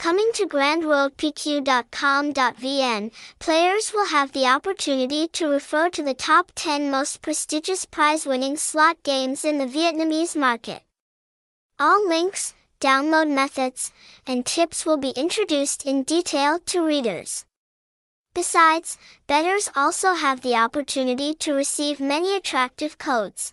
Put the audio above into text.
Coming to grandworldpq.com.vn, players will have the opportunity to refer to the top 10 most prestigious prize-winning slot games in the Vietnamese market. All links, download methods, and tips will be introduced in detail to readers. Besides, bettors also have the opportunity to receive many attractive codes.